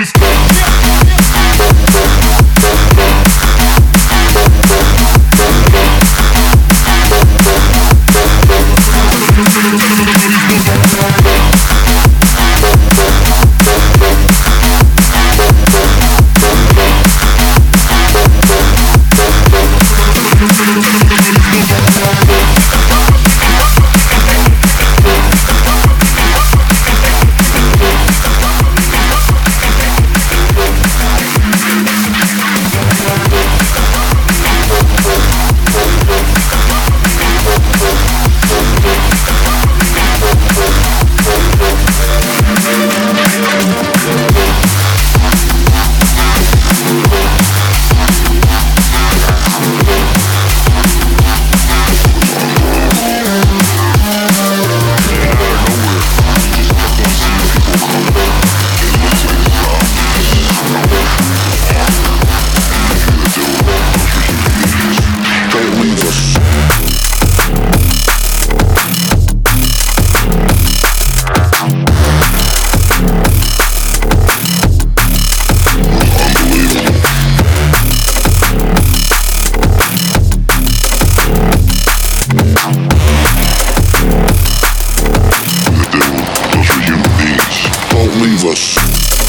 motherfuckers. Veículos.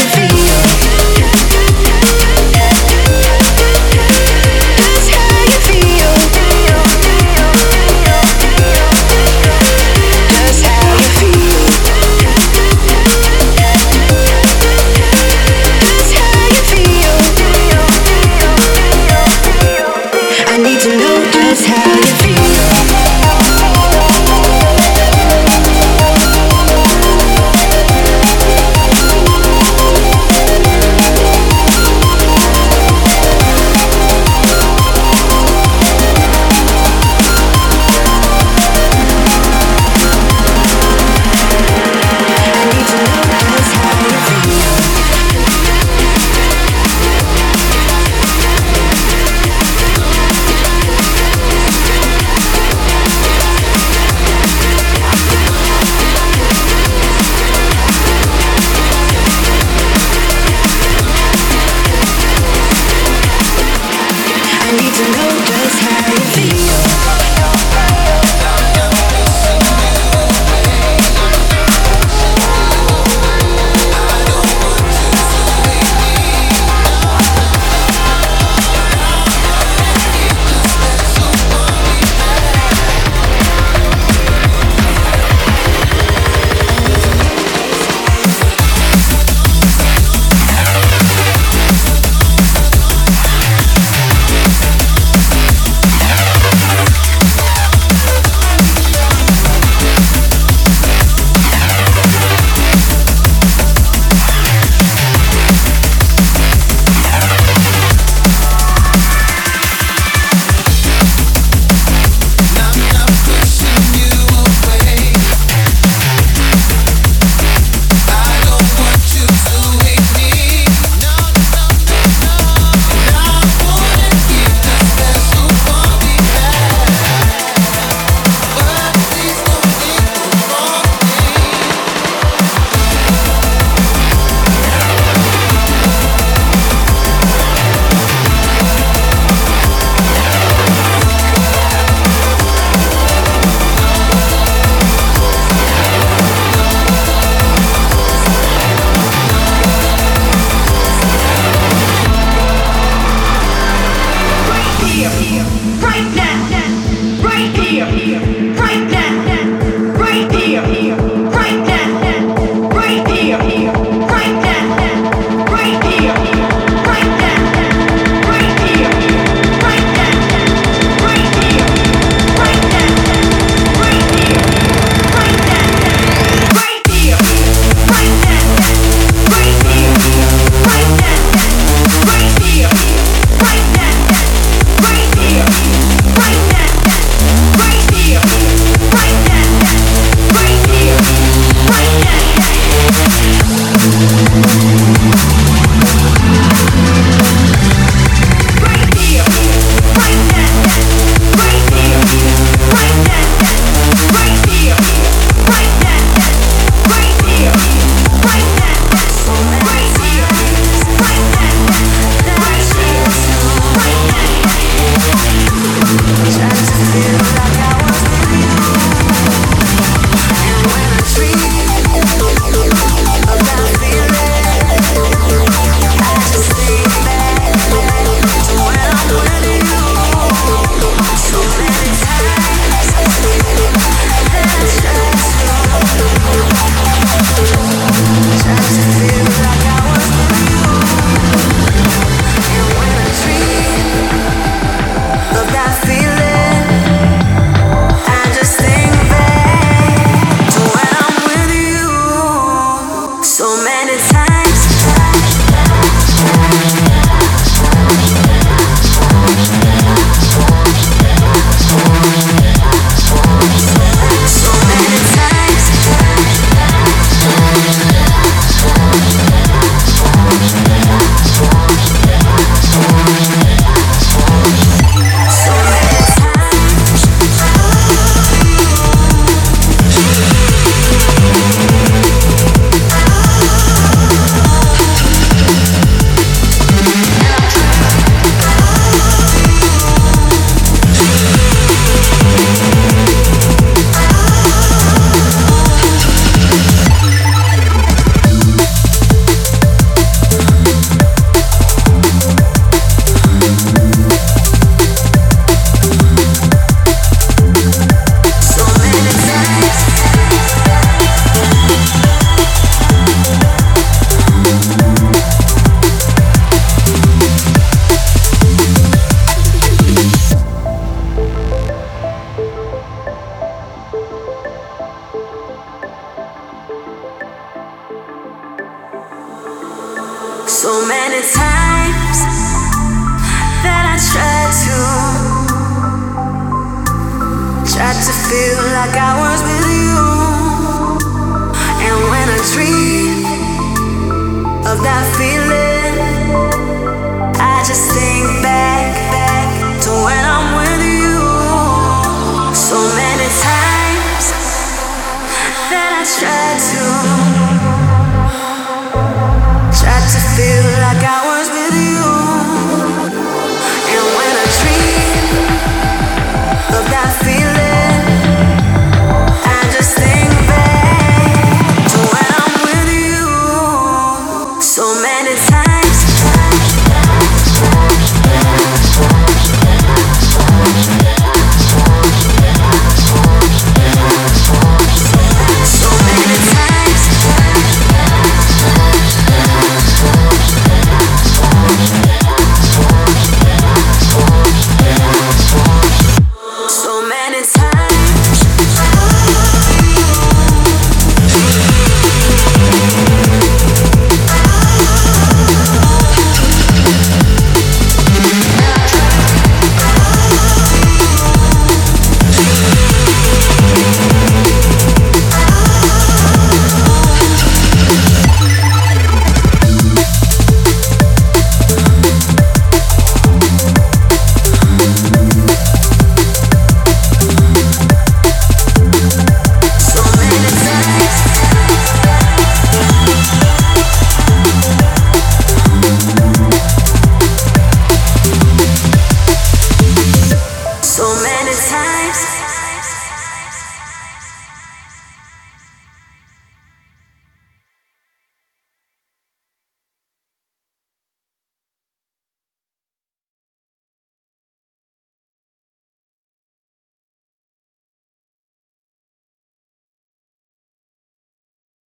You feel.